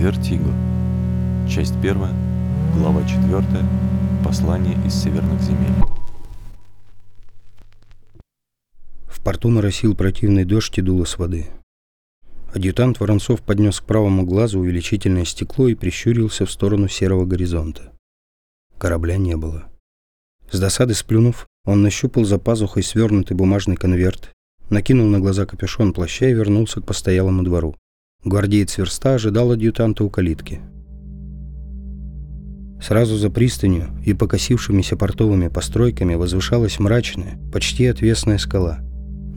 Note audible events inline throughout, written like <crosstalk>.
Вертиго. Часть первая, глава четвертая. Послание из северных земель. В порту моросил противный дождь и дуло с воды. Адъютант Воронцов поднес к правому глазу увеличительное стекло и прищурился в сторону серого горизонта. Корабля не было. С досады сплюнув, он нащупал за пазухой свернутый бумажный конверт, накинул на глаза капюшон плаща и вернулся к постоялому двору. Гвардеец верста ожидал адъютанта у калитки. Сразу за пристанью и покосившимися портовыми постройками возвышалась мрачная, почти отвесная скала,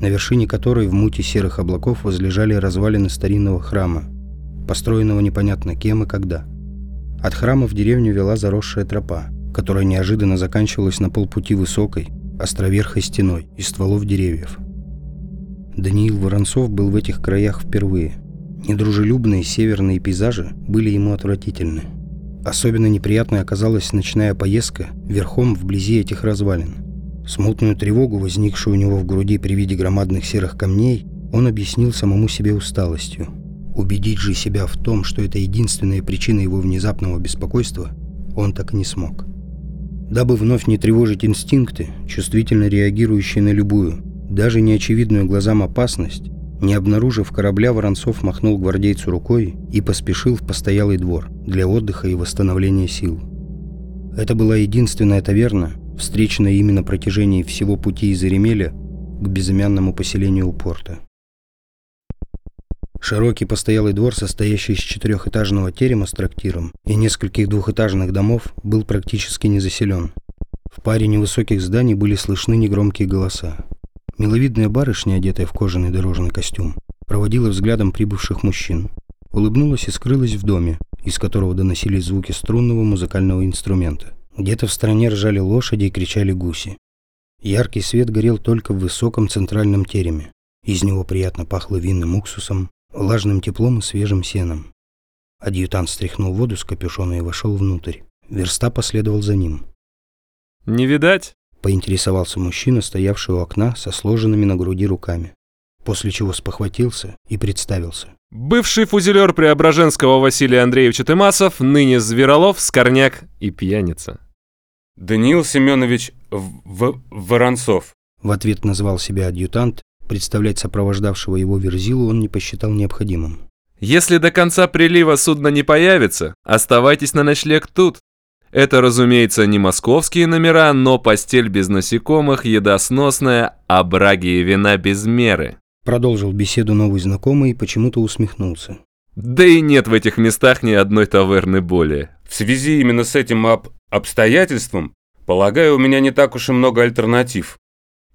на вершине которой в муте серых облаков возлежали развалины старинного храма, построенного непонятно кем и когда. От храма в деревню вела заросшая тропа, которая неожиданно заканчивалась на полпути высокой, островерхой стеной из стволов деревьев. Даниил Воронцов был в этих краях впервые – Недружелюбные северные пейзажи были ему отвратительны. Особенно неприятной оказалась ночная поездка верхом вблизи этих развалин. Смутную тревогу, возникшую у него в груди при виде громадных серых камней, он объяснил самому себе усталостью. Убедить же себя в том, что это единственная причина его внезапного беспокойства, он так и не смог. Дабы вновь не тревожить инстинкты, чувствительно реагирующие на любую, даже неочевидную глазам опасность, не обнаружив корабля, Воронцов махнул гвардейцу рукой и поспешил в постоялый двор для отдыха и восстановления сил. Это была единственная таверна, встреченная именно на протяжении всего пути из Еремеля к безымянному поселению у порта. Широкий постоялый двор, состоящий из четырехэтажного терема с трактиром и нескольких двухэтажных домов, был практически не заселен. В паре невысоких зданий были слышны негромкие голоса. Миловидная барышня, одетая в кожаный дорожный костюм, проводила взглядом прибывших мужчин, улыбнулась и скрылась в доме, из которого доносились звуки струнного музыкального инструмента. Где-то в стороне ржали лошади и кричали гуси. Яркий свет горел только в высоком центральном тереме. Из него приятно пахло винным уксусом, влажным теплом и свежим сеном. Адъютант стряхнул воду с капюшона и вошел внутрь. Верста последовал за ним. «Не видать?» Поинтересовался мужчина, стоявший у окна со сложенными на груди руками, после чего спохватился и представился. Бывший фузелер Преображенского Василий Андреевич Тымасов, ныне Зверолов, Скорняк и пьяница. Даниил Семенович в Воронцов. В ответ назвал себя адъютант, представлять сопровождавшего его Верзилу он не посчитал необходимым. Если до конца прилива судно не появится, оставайтесь на ночлег тут, это, разумеется, не московские номера, но постель без насекомых, еда сносная, а браги и вина без меры. Продолжил беседу новый знакомый и почему-то усмехнулся. Да и нет в этих местах ни одной таверны более. В связи именно с этим об... обстоятельством, полагаю, у меня не так уж и много альтернатив.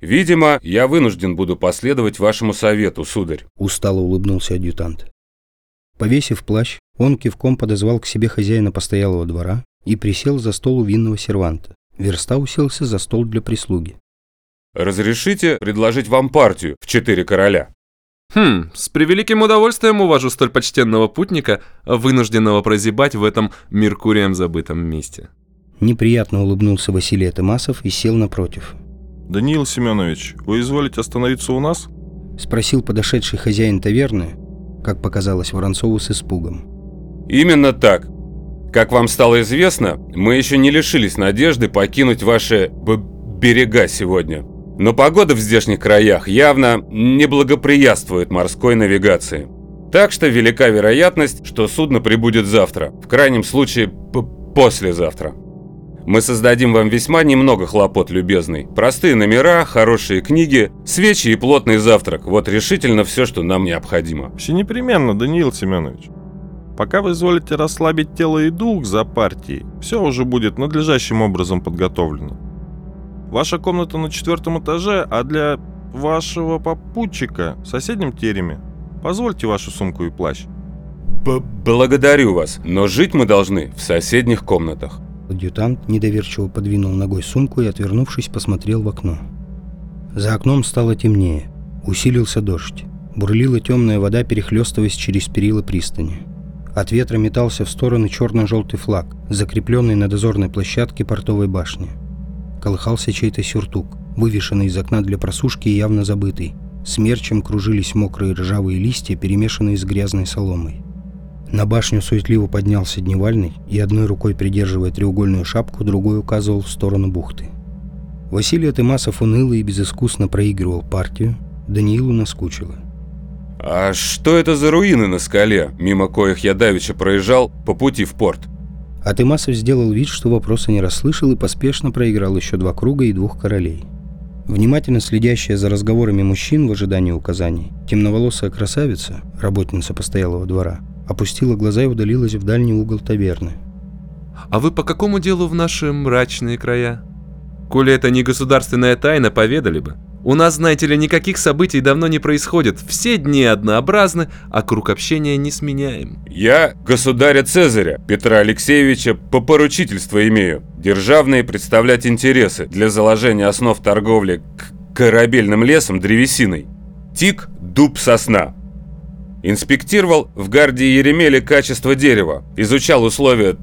Видимо, я вынужден буду последовать вашему совету, сударь. Устало улыбнулся адъютант. Повесив плащ, он кивком подозвал к себе хозяина постоялого двора и присел за стол у винного серванта. Верста уселся за стол для прислуги. «Разрешите предложить вам партию в четыре короля?» «Хм, с превеликим удовольствием увожу столь почтенного путника, вынужденного прозябать в этом Меркурием забытом месте». Неприятно улыбнулся Василий Атамасов и сел напротив. «Даниил Семенович, вы изволите остановиться у нас?» Спросил подошедший хозяин таверны, как показалось Воронцову с испугом. «Именно так. Как вам стало известно, мы еще не лишились надежды покинуть ваши берега сегодня. Но погода в здешних краях явно не благоприятствует морской навигации. Так что велика вероятность, что судно прибудет завтра, в крайнем случае послезавтра. Мы создадим вам весьма немного хлопот, любезный. Простые номера, хорошие книги, свечи и плотный завтрак. Вот решительно все, что нам необходимо. Все непременно, Даниил Семенович. Пока вы изволите расслабить тело и дух за партией, все уже будет надлежащим образом подготовлено. Ваша комната на четвертом этаже, а для вашего попутчика в соседнем тереме. Позвольте вашу сумку и плащ. Б Благодарю вас, но жить мы должны в соседних комнатах. Адъютант недоверчиво подвинул ногой сумку и, отвернувшись, посмотрел в окно. За окном стало темнее. Усилился дождь. Бурлила темная вода, перехлестываясь через перила пристани. От ветра метался в стороны черно-желтый флаг, закрепленный на дозорной площадке портовой башни. Колыхался чей-то сюртук, вывешенный из окна для просушки и явно забытый. Смерчем кружились мокрые ржавые листья, перемешанные с грязной соломой. На башню суетливо поднялся Дневальный и одной рукой придерживая треугольную шапку, другой указывал в сторону бухты. Василий Атымасов уныло и безыскусно проигрывал партию, Даниилу наскучило. А что это за руины на скале, мимо коих я давеча проезжал по пути в порт? Атымасов сделал вид, что вопроса не расслышал и поспешно проиграл еще два круга и двух королей. Внимательно следящая за разговорами мужчин в ожидании указаний, темноволосая красавица, работница постоялого двора, опустила глаза и удалилась в дальний угол таверны. А вы по какому делу в наши мрачные края? Коли это не государственная тайна, поведали бы. У нас, знаете ли, никаких событий давно не происходит. Все дни однообразны, а круг общения не сменяем. Я государя Цезаря Петра Алексеевича по поручительству имею. Державные представлять интересы для заложения основ торговли к корабельным лесом древесиной. Тик, дуб, сосна. Инспектировал в гарде Еремеле качество дерева, изучал условия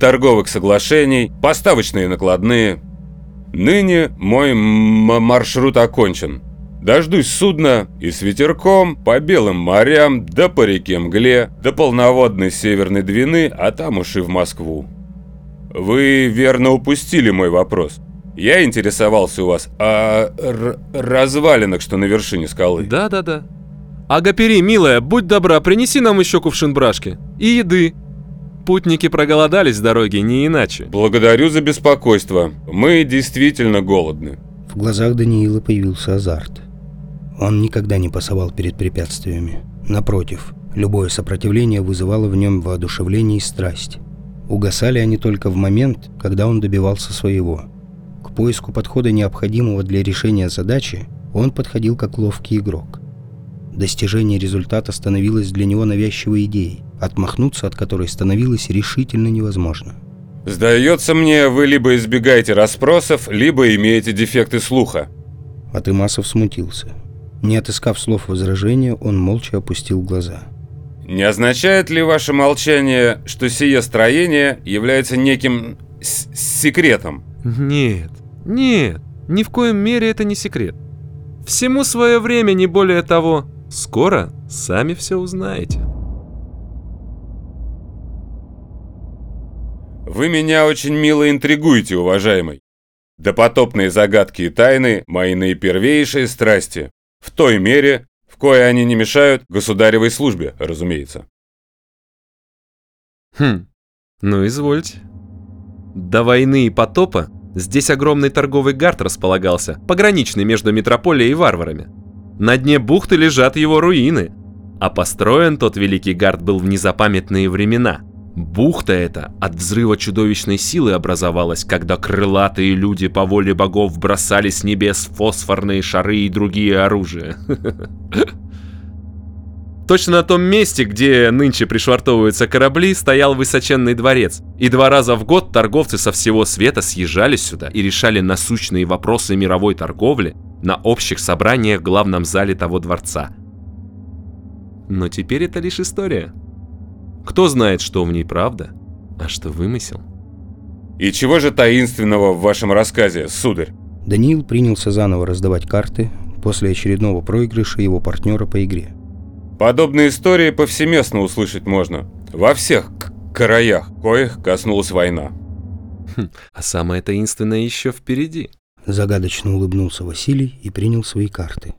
торговых соглашений, поставочные накладные. Ныне мой маршрут окончен. Дождусь судна и с ветерком по белым морям, да по реке Мгле, до полноводной Северной Двины, а там уж и в Москву. Вы верно упустили мой вопрос. Я интересовался у вас о развалинах, что на вершине скалы. Да-да-да. Агапери, милая, будь добра, принеси нам еще кувшин брашки. И еды. Путники проголодались с дороги, не иначе. Благодарю за беспокойство. Мы действительно голодны. В глазах Даниила появился азарт. Он никогда не пасовал перед препятствиями. Напротив, любое сопротивление вызывало в нем воодушевление и страсть. Угасали они только в момент, когда он добивался своего. К поиску подхода, необходимого для решения задачи, он подходил как ловкий игрок – Достижение результата становилось для него навязчивой идеей, отмахнуться от которой становилось решительно невозможно. «Сдается мне, вы либо избегаете расспросов, либо имеете дефекты слуха». Атымасов смутился. Не отыскав слов возражения, он молча опустил глаза. «Не означает ли ваше молчание, что сие строение является неким секретом?» «Нет, нет, ни в коем мере это не секрет. Всему свое время, не более того. Скоро сами все узнаете. Вы меня очень мило интригуете, уважаемый. Допотопные загадки и тайны – мои наипервейшие страсти. В той мере, в кое они не мешают государевой службе, разумеется. Хм, ну извольте. До войны и потопа здесь огромный торговый гард располагался, пограничный между метрополией и варварами. На дне бухты лежат его руины. А построен тот великий гард был в незапамятные времена. Бухта эта от взрыва чудовищной силы образовалась, когда крылатые люди по воле богов бросали с небес фосфорные шары и другие оружия. <laughs> Точно на том месте, где нынче пришвартовываются корабли, стоял высоченный дворец. И два раза в год торговцы со всего света съезжались сюда и решали насущные вопросы мировой торговли на общих собраниях в главном зале того дворца. Но теперь это лишь история. Кто знает, что в ней правда, а что вымысел. И чего же таинственного в вашем рассказе, сударь? Даниил принялся заново раздавать карты после очередного проигрыша его партнера по игре. Подобные истории повсеместно услышать можно. Во всех краях, коих коснулась война. Хм, а самое таинственное еще впереди. Загадочно улыбнулся Василий и принял свои карты.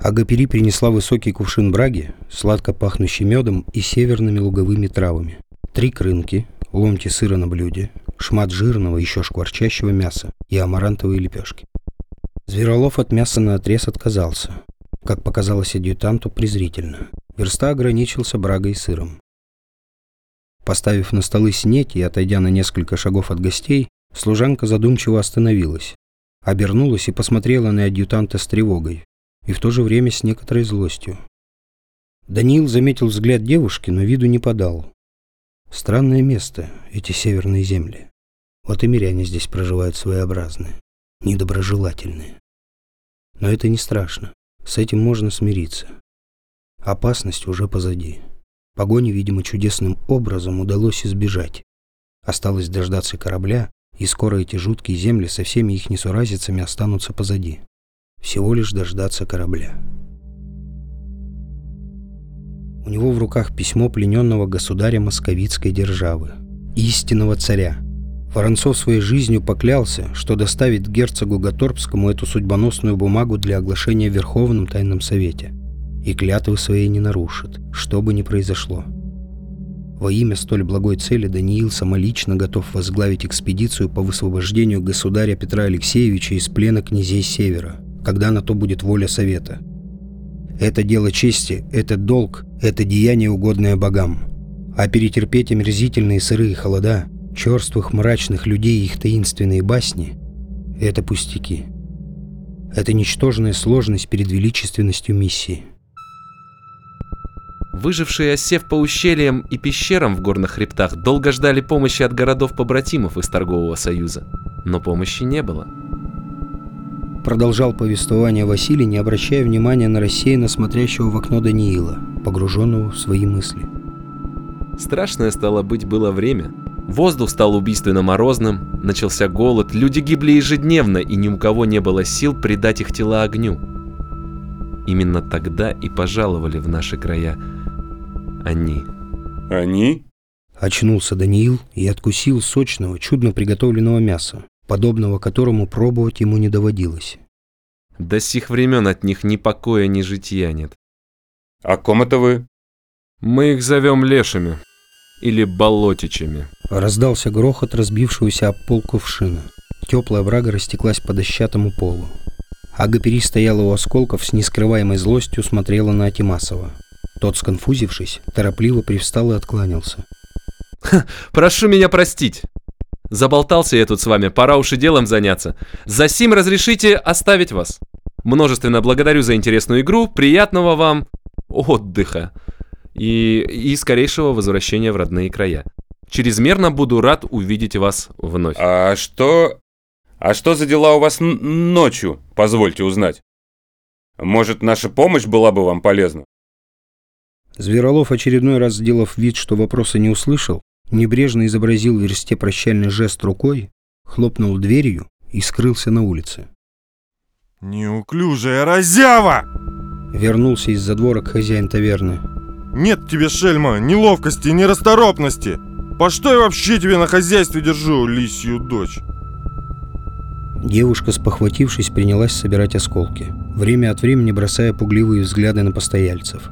Агапери принесла высокий кувшин браги, сладко пахнущий медом и северными луговыми травами. Три крынки, ломти сыра на блюде, шмат жирного, еще шкварчащего мяса и амарантовые лепешки. Зверолов от мяса на отрез отказался. Как показалось адъютанту, презрительно. Верста ограничился брагой и сыром. Поставив на столы снеки и отойдя на несколько шагов от гостей, Служанка задумчиво остановилась, обернулась и посмотрела на адъютанта с тревогой, и в то же время с некоторой злостью. Даниил заметил взгляд девушки, но виду не подал. Странное место, эти северные земли. Вот и миряне здесь проживают своеобразные, недоброжелательные. Но это не страшно, с этим можно смириться. Опасность уже позади. Погони, видимо, чудесным образом удалось избежать. Осталось дождаться корабля, и скоро эти жуткие земли со всеми их несуразицами останутся позади. Всего лишь дождаться корабля. У него в руках письмо плененного государя московицкой державы, истинного царя. Воронцов своей жизнью поклялся, что доставит герцогу Гаторбскому эту судьбоносную бумагу для оглашения в Верховном Тайном Совете. И клятвы своей не нарушит, что бы ни произошло. Во имя столь благой цели Даниил самолично готов возглавить экспедицию по высвобождению государя Петра Алексеевича из плена князей Севера, когда на то будет воля Совета. Это дело чести, это долг, это деяние, угодное богам. А перетерпеть омерзительные сырые холода, черствых мрачных людей и их таинственные басни — это пустяки. Это ничтожная сложность перед величественностью миссии. Выжившие, осев по ущельям и пещерам в горных хребтах, долго ждали помощи от городов-побратимов из торгового союза. Но помощи не было. Продолжал повествование Василий, не обращая внимания на рассеянно смотрящего в окно Даниила, погруженного в свои мысли. Страшное стало быть было время. Воздух стал убийственно морозным, начался голод, люди гибли ежедневно, и ни у кого не было сил предать их тела огню. Именно тогда и пожаловали в наши края они. Они? Очнулся Даниил и откусил сочного, чудно приготовленного мяса, подобного которому пробовать ему не доводилось. До сих времен от них ни покоя, ни житья нет. О ком это вы? Мы их зовем лешами. Или болотичами. Раздался грохот разбившегося об пол кувшина. Теплая брага растеклась по дощатому полу. Агапери стояла у осколков с нескрываемой злостью смотрела на Атимасова. Тот, сконфузившись, торопливо привстал и откланялся. Прошу меня простить. Заболтался я тут с вами, пора уж и делом заняться. За сим разрешите оставить вас. Множественно благодарю за интересную игру, приятного вам отдыха и, и скорейшего возвращения в родные края. Чрезмерно буду рад увидеть вас вновь. А что... А что за дела у вас ночью, позвольте узнать? Может, наша помощь была бы вам полезна? Зверолов, очередной раз сделав вид, что вопроса не услышал, небрежно изобразил в версте прощальный жест рукой, хлопнул дверью и скрылся на улице. «Неуклюжая разява!» Вернулся из-за дворок хозяин таверны. «Нет тебе, шельма, ни ловкости, ни расторопности! По что я вообще тебе на хозяйстве держу, лисью дочь?» Девушка, спохватившись, принялась собирать осколки, время от времени бросая пугливые взгляды на постояльцев.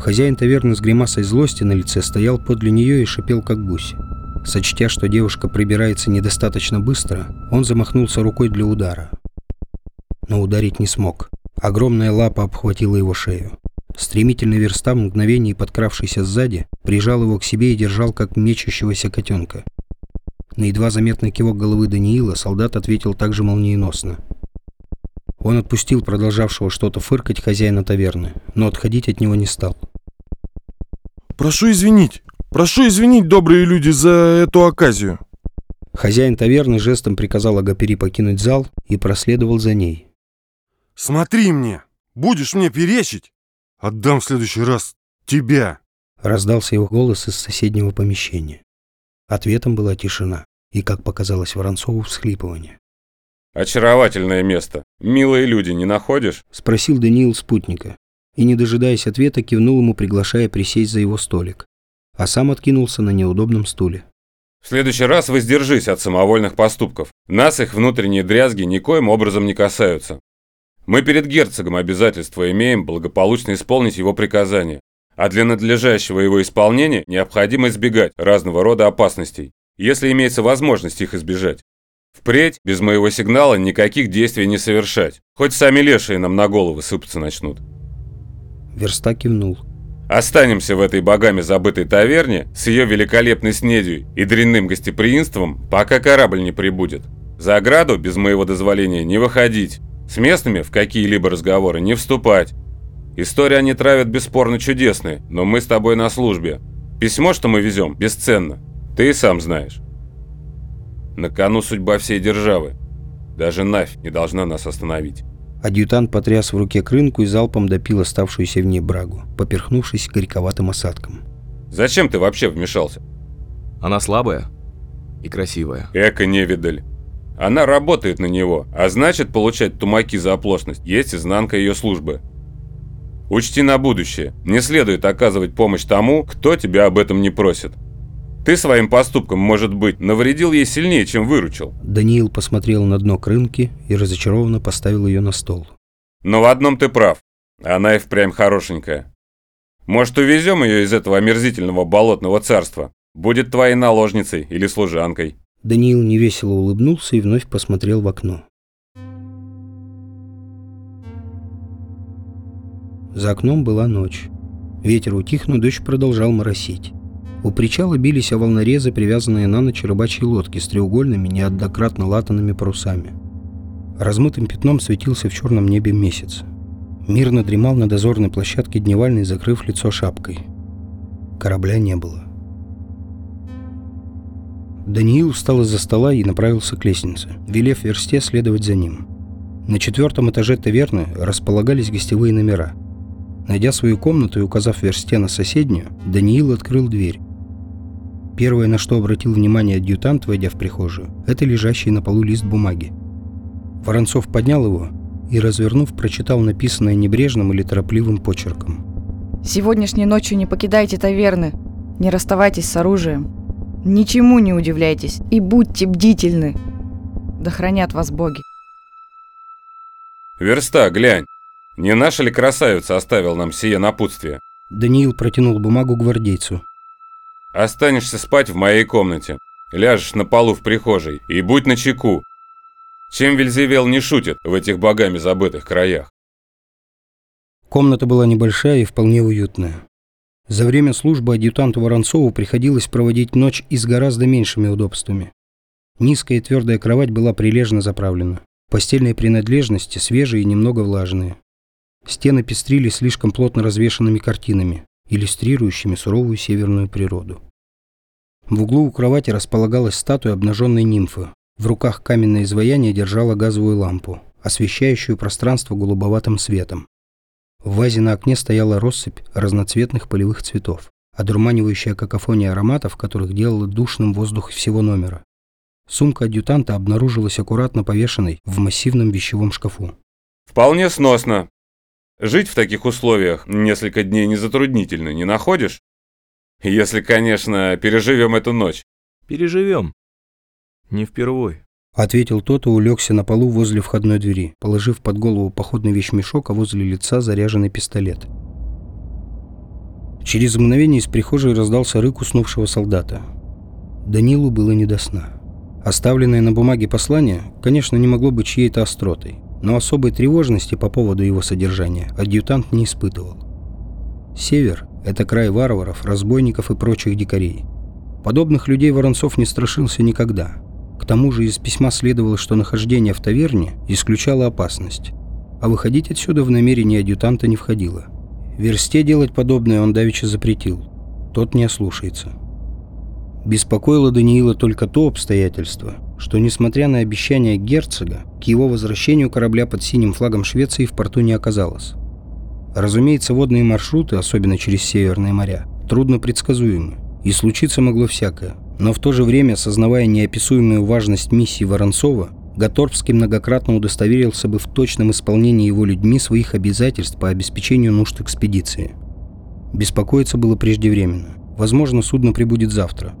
Хозяин таверны с гримасой злости на лице стоял подле нее и шипел, как гусь. Сочтя, что девушка прибирается недостаточно быстро, он замахнулся рукой для удара. Но ударить не смог. Огромная лапа обхватила его шею. Стремительный верста в мгновении, подкравшийся сзади, прижал его к себе и держал, как мечущегося котенка. На едва заметный кивок головы Даниила солдат ответил также молниеносно. Он отпустил продолжавшего что-то фыркать хозяина таверны, но отходить от него не стал. «Прошу извинить! Прошу извинить, добрые люди, за эту оказию!» Хозяин таверны жестом приказал Агапери покинуть зал и проследовал за ней. «Смотри мне! Будешь мне перечить? Отдам в следующий раз тебя!» Раздался его голос из соседнего помещения. Ответом была тишина и, как показалось Воронцову, всхлипывание. Очаровательное место. Милые люди, не находишь? Спросил Даниил спутника. И, не дожидаясь ответа, кивнул ему, приглашая присесть за его столик. А сам откинулся на неудобном стуле. В следующий раз воздержись от самовольных поступков. Нас их внутренние дрязги никоим образом не касаются. Мы перед герцогом обязательства имеем благополучно исполнить его приказания. А для надлежащего его исполнения необходимо избегать разного рода опасностей, если имеется возможность их избежать. Впредь, без моего сигнала, никаких действий не совершать. Хоть сами лешие нам на головы сыпаться начнут. Верста кивнул. Останемся в этой богами забытой таверне с ее великолепной снедью и дрянным гостеприимством, пока корабль не прибудет. За ограду, без моего дозволения, не выходить. С местными в какие-либо разговоры не вступать. Истории они травят бесспорно чудесные, но мы с тобой на службе. Письмо, что мы везем, бесценно. Ты и сам знаешь. На кону судьба всей державы. Даже Навь не должна нас остановить. Адъютант потряс в руке крынку и залпом допил оставшуюся в ней брагу, поперхнувшись горьковатым осадком. Зачем ты вообще вмешался? Она слабая и красивая. Эко невидаль. Она работает на него, а значит получать тумаки за оплошность есть изнанка ее службы. Учти на будущее, не следует оказывать помощь тому, кто тебя об этом не просит. Ты своим поступком, может быть, навредил ей сильнее, чем выручил. Даниил посмотрел на дно крынки и разочарованно поставил ее на стол. Но в одном ты прав. Она и впрямь хорошенькая. Может, увезем ее из этого омерзительного болотного царства? Будет твоей наложницей или служанкой. Даниил невесело улыбнулся и вновь посмотрел в окно. За окном была ночь. Ветер утих, но дождь продолжал моросить. У причала бились о волнорезы, привязанные на ночь рыбачьи лодки с треугольными, неоднократно латанными парусами. Размытым пятном светился в черном небе месяц. Мирно дремал на дозорной площадке дневальный, закрыв лицо шапкой. Корабля не было. Даниил встал из-за стола и направился к лестнице, велев версте следовать за ним. На четвертом этаже таверны располагались гостевые номера. Найдя свою комнату и указав версте на соседнюю, Даниил открыл дверь. Первое, на что обратил внимание адъютант, войдя в прихожую, это лежащий на полу лист бумаги. Воронцов поднял его и, развернув, прочитал написанное небрежным или торопливым почерком. Сегодняшней ночью не покидайте таверны, не расставайтесь с оружием, ничему не удивляйтесь и будьте бдительны. Да хранят вас боги. Верста, глянь. Не наша ли красавица оставил нам сие напутствие? Даниил протянул бумагу гвардейцу. Останешься спать в моей комнате. Ляжешь на полу в прихожей и будь начеку. Чем Вельзевел не шутит в этих богами забытых краях? Комната была небольшая и вполне уютная. За время службы адъютанту Воронцову приходилось проводить ночь и с гораздо меньшими удобствами. Низкая и твердая кровать была прилежно заправлена. Постельные принадлежности свежие и немного влажные. Стены пестрили слишком плотно развешанными картинами, иллюстрирующими суровую северную природу. В углу у кровати располагалась статуя обнаженной нимфы. В руках каменное изваяние держала газовую лампу, освещающую пространство голубоватым светом. В вазе на окне стояла россыпь разноцветных полевых цветов, одурманивающая какофония ароматов, которых делала душным воздух всего номера. Сумка адъютанта обнаружилась аккуратно повешенной в массивном вещевом шкафу. Вполне сносно. Жить в таких условиях несколько дней не затруднительно, не находишь? Если, конечно, переживем эту ночь. Переживем. Не впервой. Ответил тот и улегся на полу возле входной двери, положив под голову походный вещмешок, а возле лица заряженный пистолет. Через мгновение из прихожей раздался рык уснувшего солдата. Данилу было не до сна. Оставленное на бумаге послание, конечно, не могло быть чьей-то остротой, но особой тревожности по поводу его содержания адъютант не испытывал. Север – это край варваров, разбойников и прочих дикарей. Подобных людей Воронцов не страшился никогда. К тому же из письма следовало, что нахождение в таверне исключало опасность, а выходить отсюда в намерении адъютанта не входило. Версте делать подобное он давеча запретил. Тот не ослушается. Беспокоило Даниила только то обстоятельство, что, несмотря на обещание герцога, к его возвращению корабля под синим флагом Швеции в порту не оказалось. Разумеется, водные маршруты, особенно через Северные моря, трудно предсказуемы, и случиться могло всякое. Но в то же время, осознавая неописуемую важность миссии Воронцова, Готорвский многократно удостоверился бы в точном исполнении его людьми своих обязательств по обеспечению нужд экспедиции. Беспокоиться было преждевременно. Возможно, судно прибудет завтра,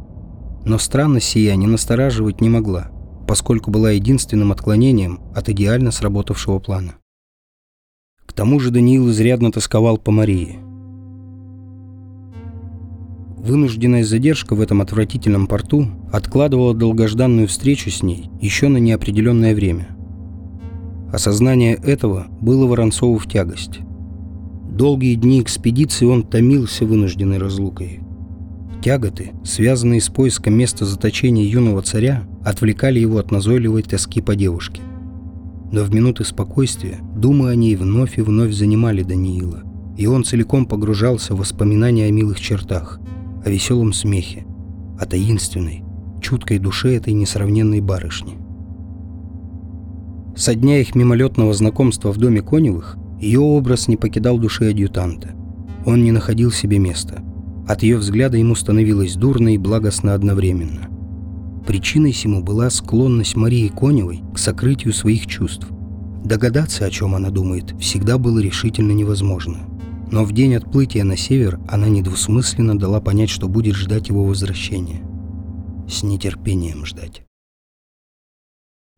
но странность сия не настораживать не могла, поскольку была единственным отклонением от идеально сработавшего плана. К тому же Даниил изрядно тосковал по Марии. Вынужденная задержка в этом отвратительном порту откладывала долгожданную встречу с ней еще на неопределенное время. Осознание этого было Воронцову в тягость. Долгие дни экспедиции он томился вынужденной разлукой – Тяготы, связанные с поиском места заточения юного царя, отвлекали его от назойливой тоски по девушке. Но в минуты спокойствия думы о ней вновь и вновь занимали Даниила, и он целиком погружался в воспоминания о милых чертах, о веселом смехе, о таинственной, чуткой душе этой несравненной барышни. Со дня их мимолетного знакомства в доме Коневых ее образ не покидал души адъютанта. Он не находил себе места – от ее взгляда ему становилось дурно и благостно одновременно. Причиной всему была склонность Марии Коневой к сокрытию своих чувств. Догадаться, о чем она думает, всегда было решительно невозможно. Но в день отплытия на север она недвусмысленно дала понять, что будет ждать его возвращения. С нетерпением ждать.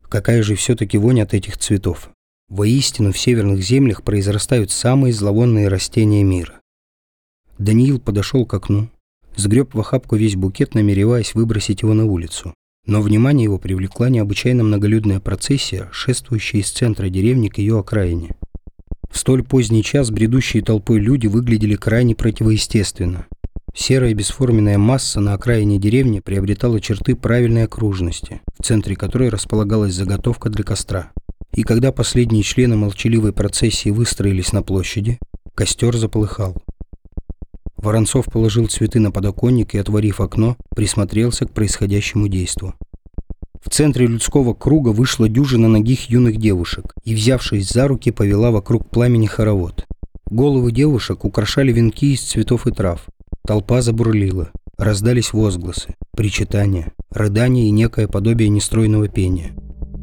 Какая же все-таки вонь от этих цветов. Воистину в северных землях произрастают самые зловонные растения мира. Даниил подошел к окну, сгреб в охапку весь букет, намереваясь выбросить его на улицу. Но внимание его привлекла необычайно многолюдная процессия, шествующая из центра деревни к ее окраине. В столь поздний час бредущие толпой люди выглядели крайне противоестественно. Серая бесформенная масса на окраине деревни приобретала черты правильной окружности, в центре которой располагалась заготовка для костра. И когда последние члены молчаливой процессии выстроились на площади, костер заполыхал. Воронцов положил цветы на подоконник и, отворив окно, присмотрелся к происходящему действу. В центре людского круга вышла дюжина ногих юных девушек и, взявшись за руки, повела вокруг пламени хоровод. Головы девушек украшали венки из цветов и трав. Толпа забурлила. Раздались возгласы, причитания, рыдания и некое подобие нестройного пения.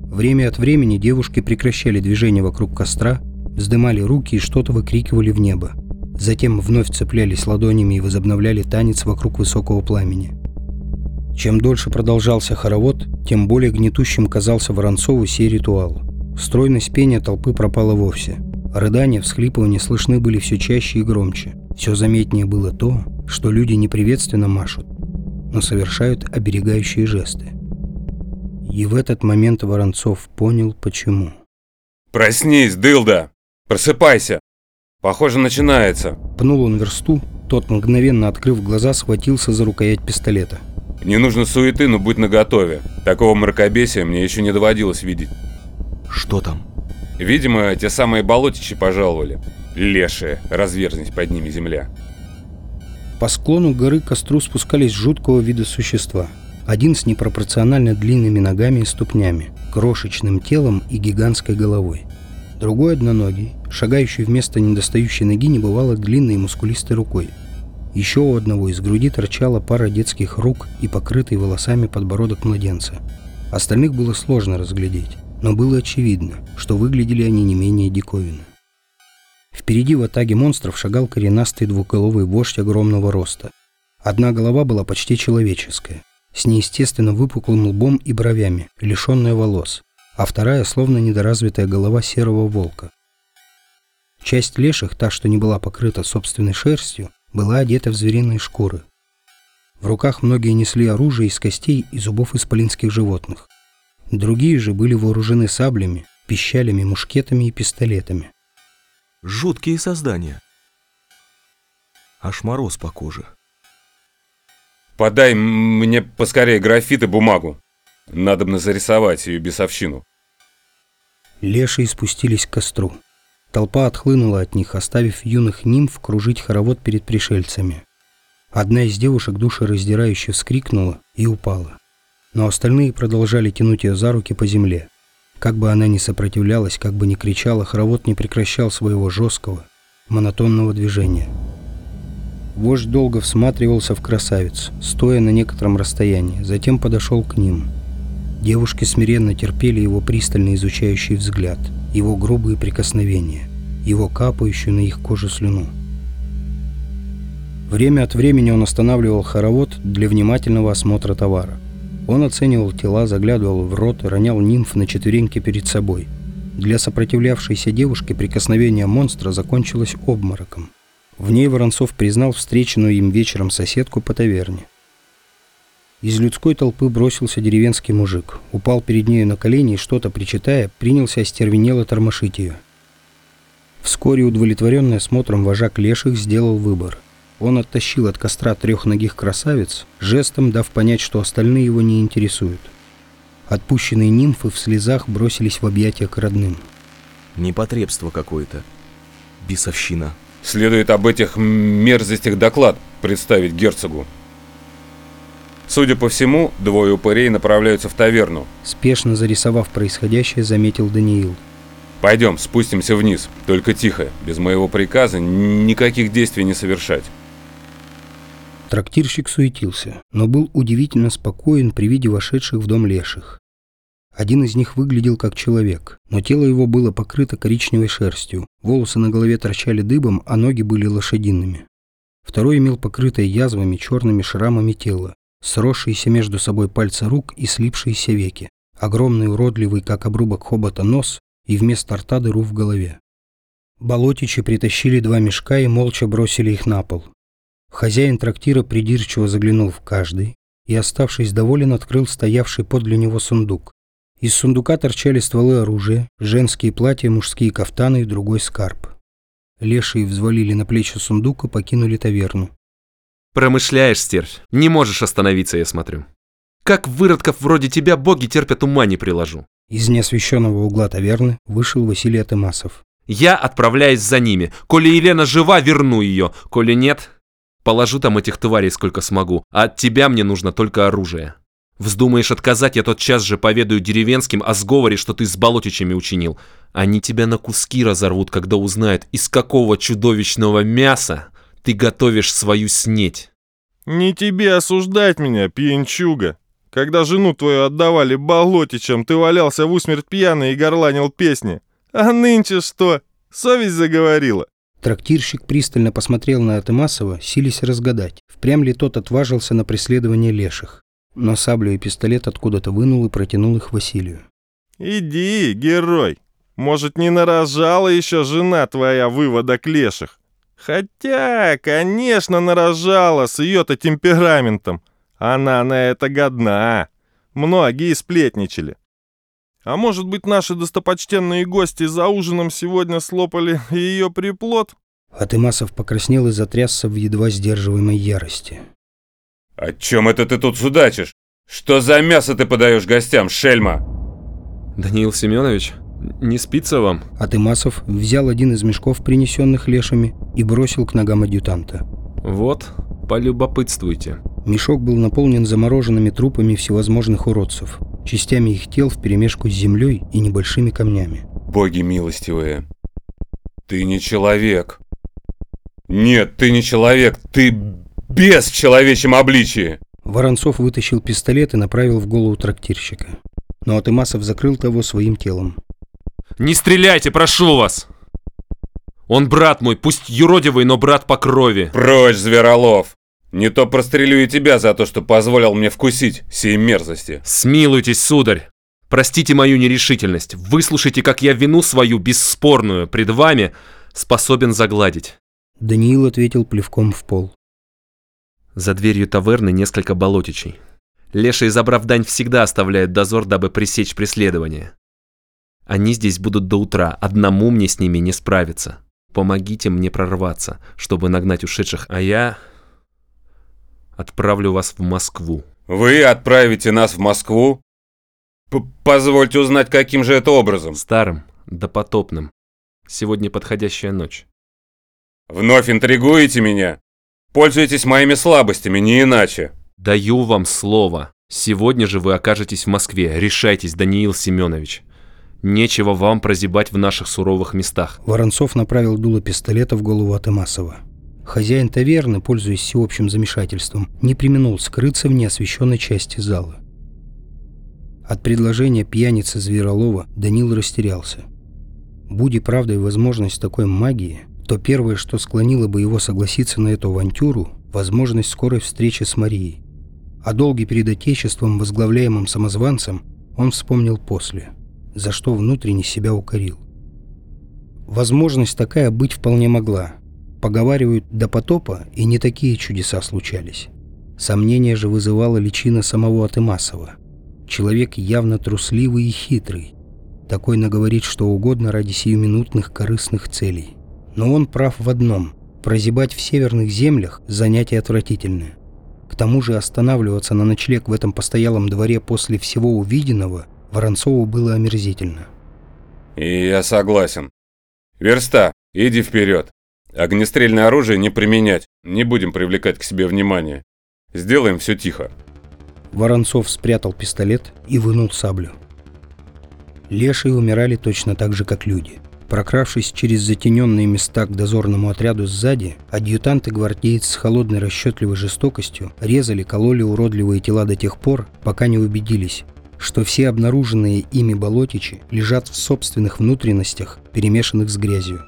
Время от времени девушки прекращали движение вокруг костра, вздымали руки и что-то выкрикивали в небо. Затем вновь цеплялись ладонями и возобновляли танец вокруг высокого пламени. Чем дольше продолжался хоровод, тем более гнетущим казался Воронцову сей ритуал. Стройность пения толпы пропала вовсе. Рыдания, всхлипывания слышны были все чаще и громче. Все заметнее было то, что люди не приветственно машут, но совершают оберегающие жесты. И в этот момент Воронцов понял, почему. «Проснись, дылда! Просыпайся! Похоже, начинается!» Пнул он версту, тот, мгновенно открыв глаза, схватился за рукоять пистолета. Не нужно суеты, но будь наготове. Такого мракобесия мне еще не доводилось видеть. Что там? Видимо, те самые болотичи пожаловали. Лешие, разверзнись под ними земля. По склону горы к костру спускались жуткого вида существа. Один с непропорционально длинными ногами и ступнями, крошечным телом и гигантской головой. Другой одноногий, шагающий вместо недостающей ноги небывало длинной и мускулистой рукой. Еще у одного из груди торчала пара детских рук и покрытый волосами подбородок младенца. Остальных было сложно разглядеть, но было очевидно, что выглядели они не менее диковинно. Впереди в атаге монстров шагал коренастый двуголовый вождь огромного роста. Одна голова была почти человеческая, с неестественно выпуклым лбом и бровями, лишенная волос, а вторая словно недоразвитая голова серого волка. Часть леших, та, что не была покрыта собственной шерстью, была одета в звериные шкуры. В руках многие несли оружие из костей и зубов исполинских животных. Другие же были вооружены саблями, пищалями, мушкетами и пистолетами. Жуткие создания. Аж мороз по коже. Подай мне поскорее графит и бумагу. Надо бы зарисовать ее бесовщину. Лешие спустились к костру. Толпа отхлынула от них, оставив юных нимф кружить хоровод перед пришельцами. Одна из девушек душераздирающе вскрикнула и упала. Но остальные продолжали тянуть ее за руки по земле. Как бы она ни сопротивлялась, как бы ни кричала, хоровод не прекращал своего жесткого, монотонного движения. Вождь долго всматривался в красавиц, стоя на некотором расстоянии, затем подошел к ним. Девушки смиренно терпели его пристально изучающий взгляд – его грубые прикосновения, его капающую на их кожу слюну. Время от времени он останавливал хоровод для внимательного осмотра товара. Он оценивал тела, заглядывал в рот ронял нимф на четвереньки перед собой. Для сопротивлявшейся девушки прикосновение монстра закончилось обмороком. В ней Воронцов признал встреченную им вечером соседку по таверне. Из людской толпы бросился деревенский мужик, упал перед нею на колени и, что-то причитая, принялся остервенело тормошить ее. Вскоре, удовлетворенный осмотром, вожак леших сделал выбор. Он оттащил от костра трехногих красавиц, жестом дав понять, что остальные его не интересуют. Отпущенные нимфы в слезах бросились в объятия к родным. Непотребство какое-то. Бесовщина. Следует об этих мерзостях доклад представить герцогу. Судя по всему, двое упырей направляются в таверну. Спешно зарисовав происходящее, заметил Даниил. Пойдем, спустимся вниз. Только тихо, без моего приказа никаких действий не совершать. Трактирщик суетился, но был удивительно спокоен при виде вошедших в дом леших. Один из них выглядел как человек, но тело его было покрыто коричневой шерстью, волосы на голове торчали дыбом, а ноги были лошадиными. Второй имел покрытое язвами черными шрамами тело, сросшиеся между собой пальцы рук и слипшиеся веки, огромный уродливый, как обрубок хобота, нос и вместо рта дыру в голове. Болотичи притащили два мешка и молча бросили их на пол. Хозяин трактира придирчиво заглянул в каждый и, оставшись доволен, открыл стоявший подле него сундук. Из сундука торчали стволы оружия, женские платья, мужские кафтаны и другой скарб. Лешие взвалили на плечи сундук и покинули таверну. Промышляешь, стервь. Не можешь остановиться, я смотрю. Как выродков вроде тебя боги терпят, ума не приложу. Из неосвещенного угла таверны вышел Василий Атымасов. Я отправляюсь за ними. Коли Елена жива, верну ее. Коли нет, положу там этих тварей сколько смогу. А от тебя мне нужно только оружие. Вздумаешь отказать, я тотчас же поведаю деревенским о сговоре, что ты с болотичами учинил. Они тебя на куски разорвут, когда узнают, из какого чудовищного мяса ты готовишь свою снеть. Не тебе осуждать меня, пьянчуга. Когда жену твою отдавали болотичам, ты валялся в усмерть пьяный и горланил песни. А нынче что? Совесть заговорила. Трактирщик пристально посмотрел на Атымасова, сились разгадать, впрямь ли тот отважился на преследование леших. Но саблю и пистолет откуда-то вынул и протянул их Василию. Иди, герой. Может, не нарожала еще жена твоя выводок леших? Хотя, конечно, нарожала с ее-то темпераментом. Она на это годна. Многие сплетничали. А может быть, наши достопочтенные гости за ужином сегодня слопали ее приплод? Атымасов покраснел и затрясся в едва сдерживаемой ярости. О чем это ты тут судачишь? Что за мясо ты подаешь гостям, шельма? Даниил Семенович, не спится вам? Атымасов взял один из мешков, принесенных лешами, и бросил к ногам адъютанта. Вот, полюбопытствуйте. Мешок был наполнен замороженными трупами всевозможных уродцев, частями их тел вперемешку с землей и небольшими камнями. Боги милостивые. Ты не человек. Нет, ты не человек, ты бес в человечьем обличии. Воронцов вытащил пистолет и направил в голову трактирщика. Но Атымасов закрыл того своим телом. Не стреляйте, прошу вас! Он брат мой, пусть юродивый, но брат по крови. Прочь, Зверолов! Не то прострелю и тебя за то, что позволил мне вкусить сей мерзости. Смилуйтесь, сударь. Простите мою нерешительность. Выслушайте, как я вину свою, бесспорную, пред вами, способен загладить. Даниил ответил плевком в пол. За дверью таверны несколько болотичей. Леший, забрав дань, всегда оставляет дозор, дабы пресечь преследование. Они здесь будут до утра, одному мне с ними не справиться. Помогите мне прорваться, чтобы нагнать ушедших, а я отправлю вас в Москву. Вы отправите нас в Москву? П Позвольте узнать, каким же это образом? Старым, допотопным. Сегодня подходящая ночь. Вновь интригуете меня? Пользуетесь моими слабостями, не иначе. Даю вам слово. Сегодня же вы окажетесь в Москве. Решайтесь, Даниил Семенович. Нечего вам прозябать в наших суровых местах. Воронцов направил дуло пистолета в голову Атымасова. Хозяин таверны, пользуясь всеобщим замешательством, не применул скрыться в неосвещенной части зала. От предложения пьяницы Зверолова Данил растерялся. Будь и правдой возможность такой магии, то первое, что склонило бы его согласиться на эту авантюру – возможность скорой встречи с Марией. О долге перед Отечеством, возглавляемым самозванцем, он вспомнил после, за что внутренне себя укорил. Возможность такая быть вполне могла. Поговаривают, до потопа и не такие чудеса случались. Сомнение же вызывала личина самого Атымасова. Человек явно трусливый и хитрый. Такой наговорит что угодно ради сиюминутных корыстных целей. Но он прав в одном. Прозябать в северных землях – занятие отвратительное. К тому же останавливаться на ночлег в этом постоялом дворе после всего увиденного Воронцову было омерзительно. И я согласен. Верста, иди вперед. Огнестрельное оружие не применять. Не будем привлекать к себе внимание. Сделаем все тихо. Воронцов спрятал пистолет и вынул саблю. Лешие умирали точно так же, как люди. Прокравшись через затененные места к дозорному отряду сзади, адъютант и гвардеец с холодной расчетливой жестокостью резали, кололи уродливые тела до тех пор, пока не убедились. Что все обнаруженные ими болотичи лежат в собственных внутренностях, перемешанных с грязью.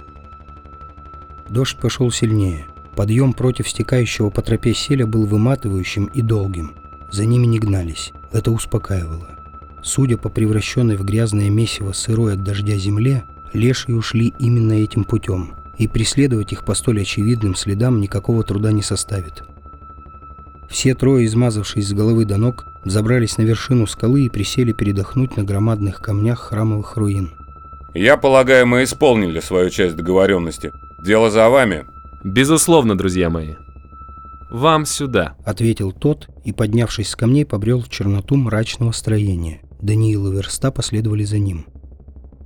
Дождь пошел сильнее. Подъем против стекающего по тропе селя был выматывающим и долгим. За ними не гнались. Это успокаивало. Судя по превращенной в грязное месиво сырой от дождя земле, лешие ушли именно этим путем, и преследовать их по столь очевидным следам никакого труда не составит. Все трое, измазавшись с головы до ног, забрались на вершину скалы и присели передохнуть на громадных камнях храмовых руин. Я полагаю, мы исполнили свою часть договоренности. Дело за вами. Безусловно, друзья мои. Вам сюда. Ответил тот и, поднявшись с камней, побрел в черноту мрачного строения. Даниил и Верста последовали за ним.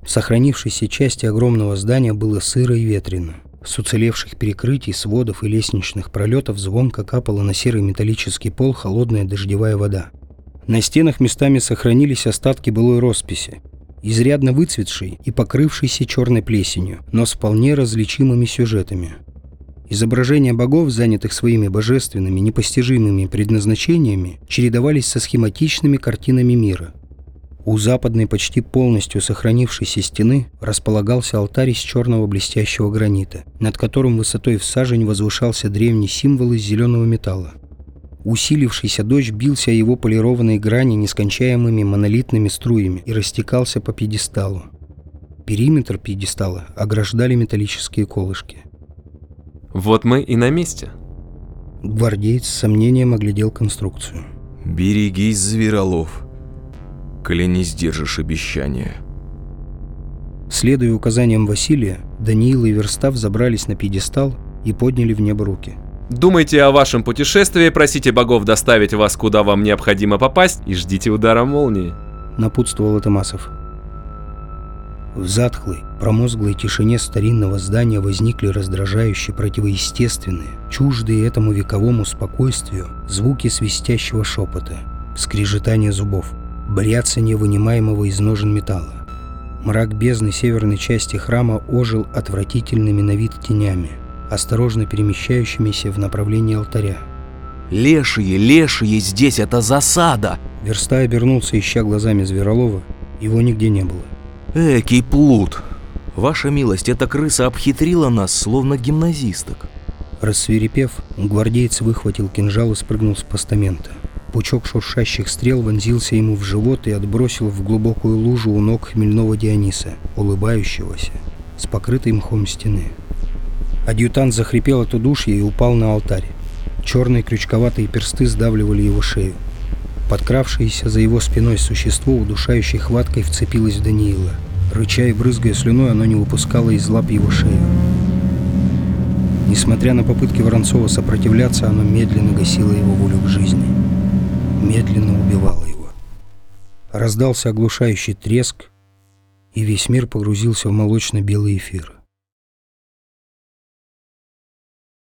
В сохранившейся части огромного здания было сыро и ветрено. С уцелевших перекрытий, сводов и лестничных пролетов звонко капала на серый металлический пол холодная дождевая вода. На стенах местами сохранились остатки былой росписи, изрядно выцветшей и покрывшейся черной плесенью, но с вполне различимыми сюжетами. Изображения богов, занятых своими божественными, непостижимыми предназначениями, чередовались со схематичными картинами мира – у западной почти полностью сохранившейся стены располагался алтарь из черного блестящего гранита, над которым высотой в сажень возвышался древний символ из зеленого металла. Усилившийся дождь бился о его полированной грани нескончаемыми монолитными струями и растекался по пьедесталу. Периметр пьедестала ограждали металлические колышки. Вот мы и на месте. Гвардеец с сомнением оглядел конструкцию. Берегись, зверолов коли не сдержишь обещания. Следуя указаниям Василия, Даниил и Верстав забрались на пьедестал и подняли в небо руки. Думайте о вашем путешествии, просите богов доставить вас куда вам необходимо попасть и ждите удара молнии. Напутствовал Атамасов. В затхлой, промозглой тишине старинного здания возникли раздражающие, противоестественные, чуждые этому вековому спокойствию звуки свистящего шепота, скрежетание зубов – бряцанье вынимаемого из ножен металла. Мрак бездны северной части храма ожил отвратительными на вид тенями, осторожно перемещающимися в направлении алтаря. «Лешие, лешие, здесь это засада!» Верста обернулся, ища глазами Зверолова. Его нигде не было. «Экий плут! Ваша милость, эта крыса обхитрила нас, словно гимназисток!» Рассверепев, гвардеец выхватил кинжал и спрыгнул с постамента. Пучок шуршащих стрел вонзился ему в живот и отбросил в глубокую лужу у ног хмельного Диониса, улыбающегося, с покрытой мхом стены. Адъютант захрипел от удушья и упал на алтарь. Черные крючковатые персты сдавливали его шею. Подкравшееся за его спиной существо удушающей хваткой вцепилось в Даниила. Рыча и брызгая слюной, оно не выпускало из лап его шею. Несмотря на попытки Воронцова сопротивляться, оно медленно гасило его волю к жизни медленно убивала его. Раздался оглушающий треск, и весь мир погрузился в молочно-белый эфир.